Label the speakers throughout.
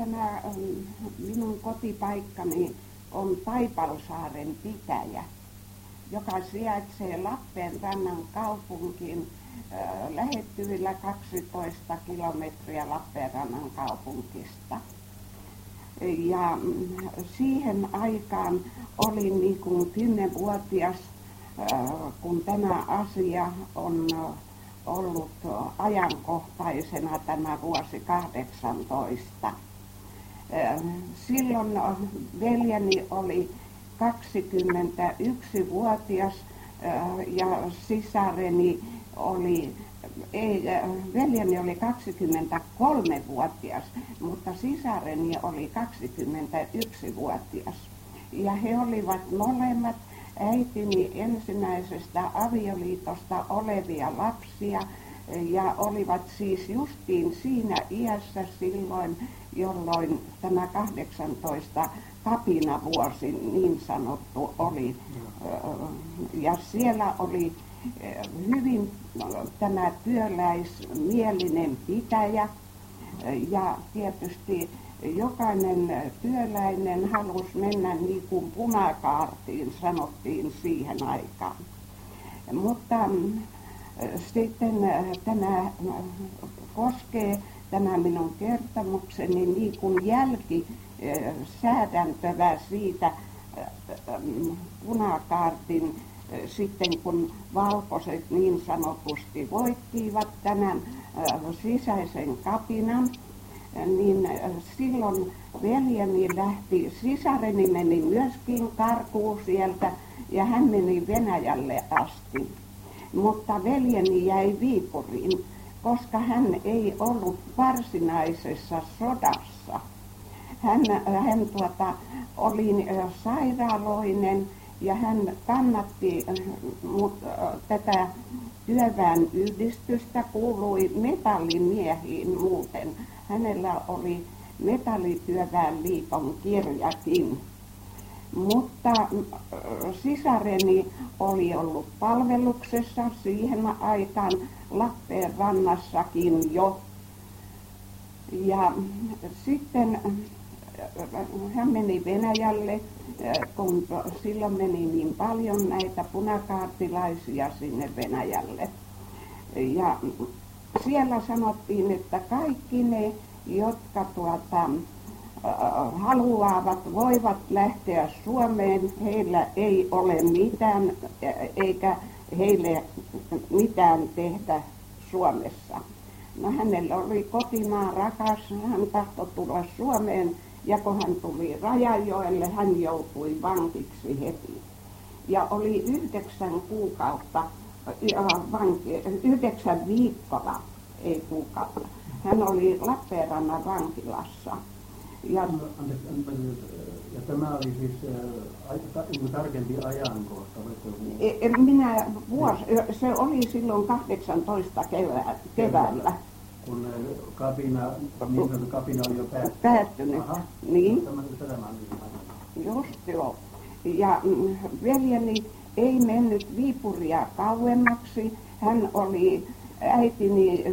Speaker 1: tämä minun kotipaikkani on Taipalsaaren pitäjä, joka sijaitsee Lappeenrannan kaupunkiin lähettyvillä 12 kilometriä Lappeenrannan kaupunkista. Ja mm, siihen aikaan olin niin kuin 10-vuotias, kun tämä asia on ollut ajankohtaisena tämä vuosi 18. Silloin veljeni oli 21-vuotias ja sisareni oli, ei, veljeni oli 23-vuotias, mutta sisareni oli 21-vuotias. Ja he olivat molemmat äitini ensimmäisestä avioliitosta olevia lapsia ja olivat siis justiin siinä iässä silloin, jolloin tämä 18 kapinavuosi niin sanottu oli. Ja siellä oli hyvin tämä työläismielinen pitäjä ja tietysti jokainen työläinen halusi mennä niin kuin punakaartiin, sanottiin siihen aikaan. Mutta sitten tämä koskee tämä minun kertomukseni niin kuin jälkisäädäntöä siitä punakaartin sitten kun valkoiset niin sanotusti voittivat tämän sisäisen kapinan, niin silloin veljeni lähti, sisareni meni myöskin karkuun sieltä ja hän meni Venäjälle asti. Mutta veljeni jäi Viipuriin, koska hän ei ollut varsinaisessa sodassa. Hän, hän tuota, oli sairaaloinen ja hän kannatti mut, tätä työväen yhdistystä, kuului metallimiehiin muuten. Hänellä oli metallityöväen liiton kirjakin. Mutta sisareni oli ollut palveluksessa siihen aikaan Lappeenrannassakin jo. Ja sitten hän meni Venäjälle, kun silloin meni niin paljon näitä punakaartilaisia sinne Venäjälle. Ja siellä sanottiin, että kaikki ne, jotka tuota, haluavat, voivat lähteä Suomeen, heillä ei ole mitään, eikä heille mitään tehdä Suomessa. No hänellä oli kotimaan rakas, hän tahtoi tulla Suomeen ja kun hän tuli Rajajoelle, hän joutui vankiksi heti. Ja oli yhdeksän kuukautta, vanki, yhdeksän viikkoa, ei kuukautta. Hän oli Lappeenrannan vankilassa.
Speaker 2: Ja, ja tämä oli siis aika niin tarkempi ajankohta,
Speaker 1: e, Minä vuosi, se oli silloin 18 kevää, keväällä
Speaker 2: kun kapina, niin kapina oli jo päättynyt.
Speaker 1: Päättynyt,
Speaker 2: Aha.
Speaker 1: niin. Niin Just joo. Ja mm, veljeni ei mennyt Viipuria kauemmaksi. Hän oli äitini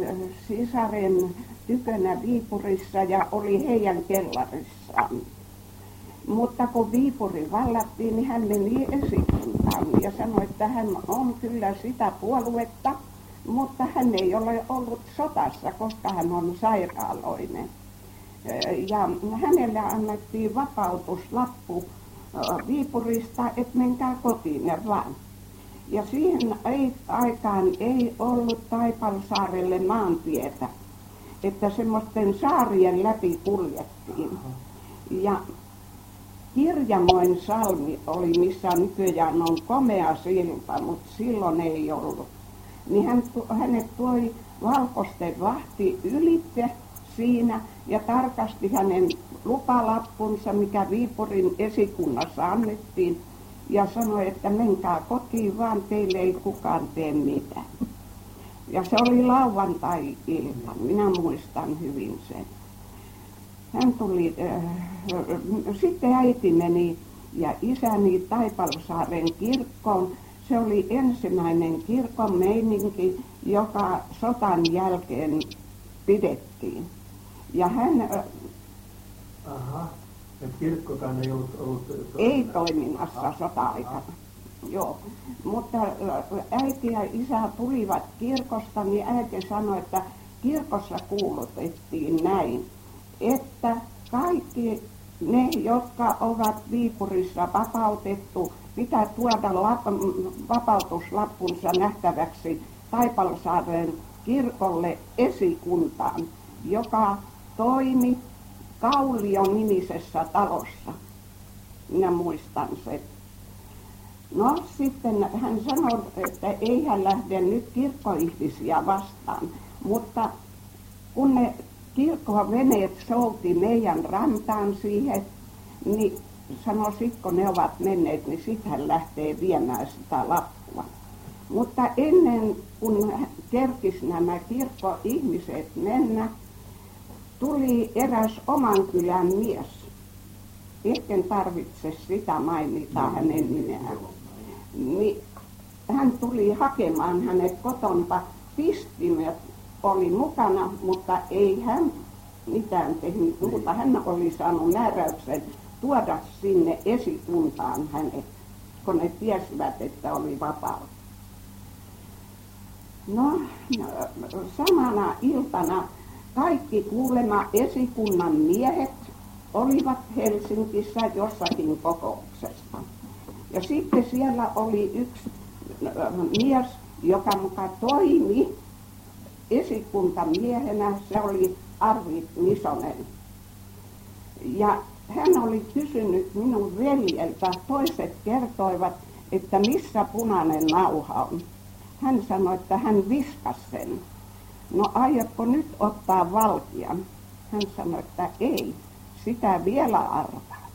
Speaker 1: sisaren tykönä Viipurissa ja oli heidän kellarissaan. Mutta kun Viipuri vallattiin, niin hän meni esikuntaan ja sanoi, että hän on kyllä sitä puoluetta, mutta hän ei ole ollut sotassa, koska hän on sairaaloinen. Ja hänelle annettiin vapautuslappu Viipurista, että menkää kotiin vaan. Ja siihen aikaan ei ollut Taipalsaarelle maantietä, että semmoisten saarien läpi kuljettiin. Ja Kirjamoin salmi oli, missä nykyään on komea silta, mutta silloin ei ollut niin hän, hänet tuoi valkoisten vahti ylitse siinä ja tarkasti hänen lupalappunsa, mikä Viipurin esikunnassa annettiin, ja sanoi, että menkää kotiin vaan, teille ei kukaan tee mitään. Ja se oli lauantai-ilta, minä muistan hyvin sen. Hän tuli, äh, sitten äiti meni ja isäni Taipalsaaren kirkkoon, se oli ensimmäinen kirkon meininki, joka sotan jälkeen pidettiin. Ja hän
Speaker 2: Aha. Et kirkkokaan ei ollut, ollut
Speaker 1: Ei toiminnassa sota-aikana. Joo, mutta äiti ja isä tulivat kirkosta, niin äiti sanoi, että kirkossa kuulutettiin näin, että kaikki ne, jotka ovat Viipurissa vapautettu, pitää tuoda lap, vapautuslappunsa nähtäväksi Taipalsaaren kirkolle esikuntaan, joka toimi Kaulion nimisessä talossa. Minä muistan sen. No sitten hän sanoi, että ei hän lähde nyt kirkkoihmisiä vastaan, mutta kun ne kirkkoveneet souti meidän rantaan siihen, niin sanoi, kun ne ovat menneet, niin sitten hän lähtee viemään sitä lappua. Mutta ennen kuin kerkis nämä kirkkoihmiset mennä, tuli eräs oman kylän mies. Etten tarvitse sitä mainita hänen nimeään. Niin hän tuli hakemaan hänet kotonpa. Pistimet oli mukana, mutta ei hän mitään tehnyt muuta. Hän oli saanut määräyksen tuoda sinne esikuntaan hänet, kun ne tiesivät, että oli vapaa. No, samana iltana kaikki kuulema esikunnan miehet olivat Helsingissä jossakin kokouksesta. Ja sitten siellä oli yksi mies, joka muka toimi esikuntamiehenä, se oli Arvi Misonen. Ja hän oli kysynyt minun veljeltä, toiset kertoivat, että missä punainen nauha on. Hän sanoi, että hän viskasi sen. No aiotko nyt ottaa valkian? Hän sanoi, että ei, sitä vielä arvaa.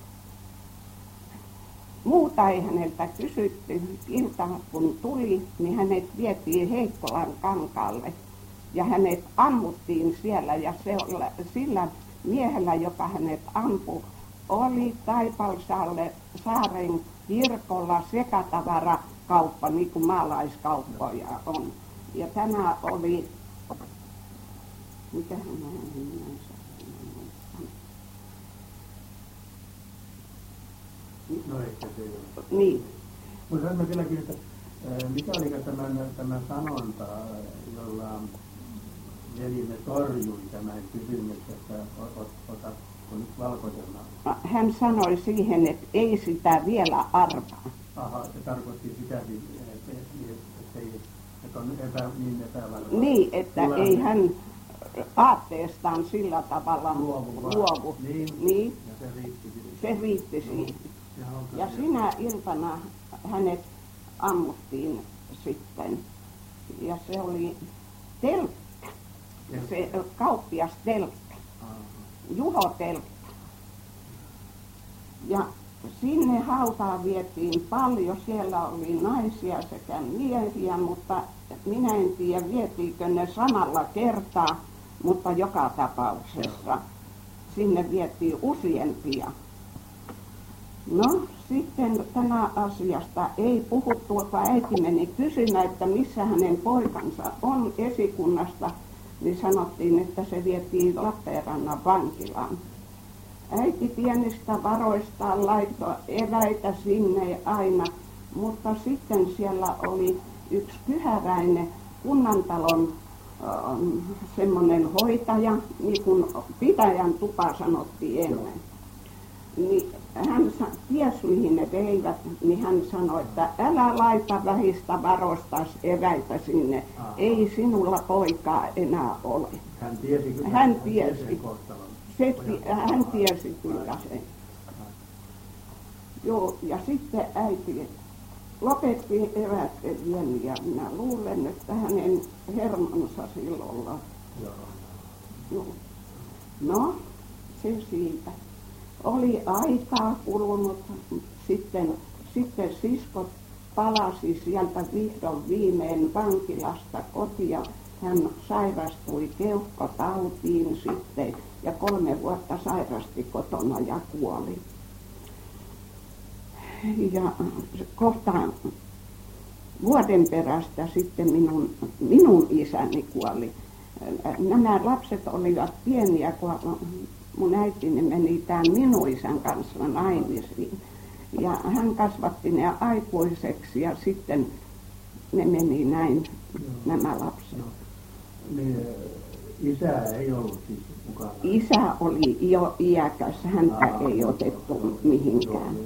Speaker 1: Muuta ei häneltä kysytty. Ilta kun tuli, niin hänet vietiin Heikkolan kankaalle ja hänet ammuttiin siellä ja se, sillä miehellä, joka hänet ampui, oli Taipalsaalle saaren kirkolla sekatavarakauppa, niin kuin maalaiskauppoja on. Ja tämä oli, mikä hän on
Speaker 2: No ehkä se ei ole.
Speaker 1: Niin.
Speaker 2: Mutta mä vielä kysyn, että mikä oli tämän, tämän sanonta, jolla velimme torjui tämän kysymyksen, että otatko nyt valkoisen
Speaker 1: Hän sanoi siihen, että ei sitä vielä arvaa.
Speaker 2: Aha, se tarkoitti sitä, että, että, ei, että on epä, niin epävarma.
Speaker 1: Niin, että Tilanne. ei hän aatteestaan sillä tavalla
Speaker 2: luovu.
Speaker 1: luovu.
Speaker 2: Niin,
Speaker 1: niin.
Speaker 2: Ja se riitti,
Speaker 1: se riitti siihen. Sinä iltana hänet ammuttiin sitten. Ja se oli telkkä. Se kauppias telkkä. Juho telkkä. Ja sinne hautaan vietiin paljon. Siellä oli naisia sekä miehiä, mutta minä en tiedä vietiinkö ne samalla kertaa, mutta joka tapauksessa sinne vietiin useampia. No sitten tämä asiasta ei puhuttu, kun äiti meni kysymään, että missä hänen poikansa on esikunnasta, niin sanottiin, että se vietiin Lappeenrannan vankilaan. Äiti pienistä varoistaan laittoi eväitä sinne aina, mutta sitten siellä oli yksi pyhäräinen kunnantalon äh, semmoinen hoitaja, niin kuin pitäjän tupa sanottiin ennen. Niin hän ties mihin ne veivät, niin hän sanoi, että älä laita vähistä varostas eväitä sinne, ei sinulla poikaa enää ole.
Speaker 2: Hän tiesi kyllä.
Speaker 1: Hän tiesi. Se, hän tiesi kyllä sen. Joo, ja sitten äiti lopetti vien ja minä luulen, että hänen hermonsa silloin Joo. Joo. No, se siitä oli aikaa kulunut, sitten, sitten siskot palasi sieltä vihdoin viimein vankilasta kotia. Hän sairastui keuhkotautiin sitten ja kolme vuotta sairasti kotona ja kuoli. Ja kohta vuoden perästä sitten minun, minun isäni kuoli. Nämä lapset olivat pieniä, kun mun äitini meni tämän minun isän kanssa naimisiin. Ja hän kasvatti ne aikuiseksi ja sitten ne meni näin, nämä lapset.
Speaker 2: No, niin, isä ei ollut siis mukana.
Speaker 1: Isä oli jo iäkäs, häntä
Speaker 2: Aa,
Speaker 1: ei otettu mihinkään.
Speaker 2: joo,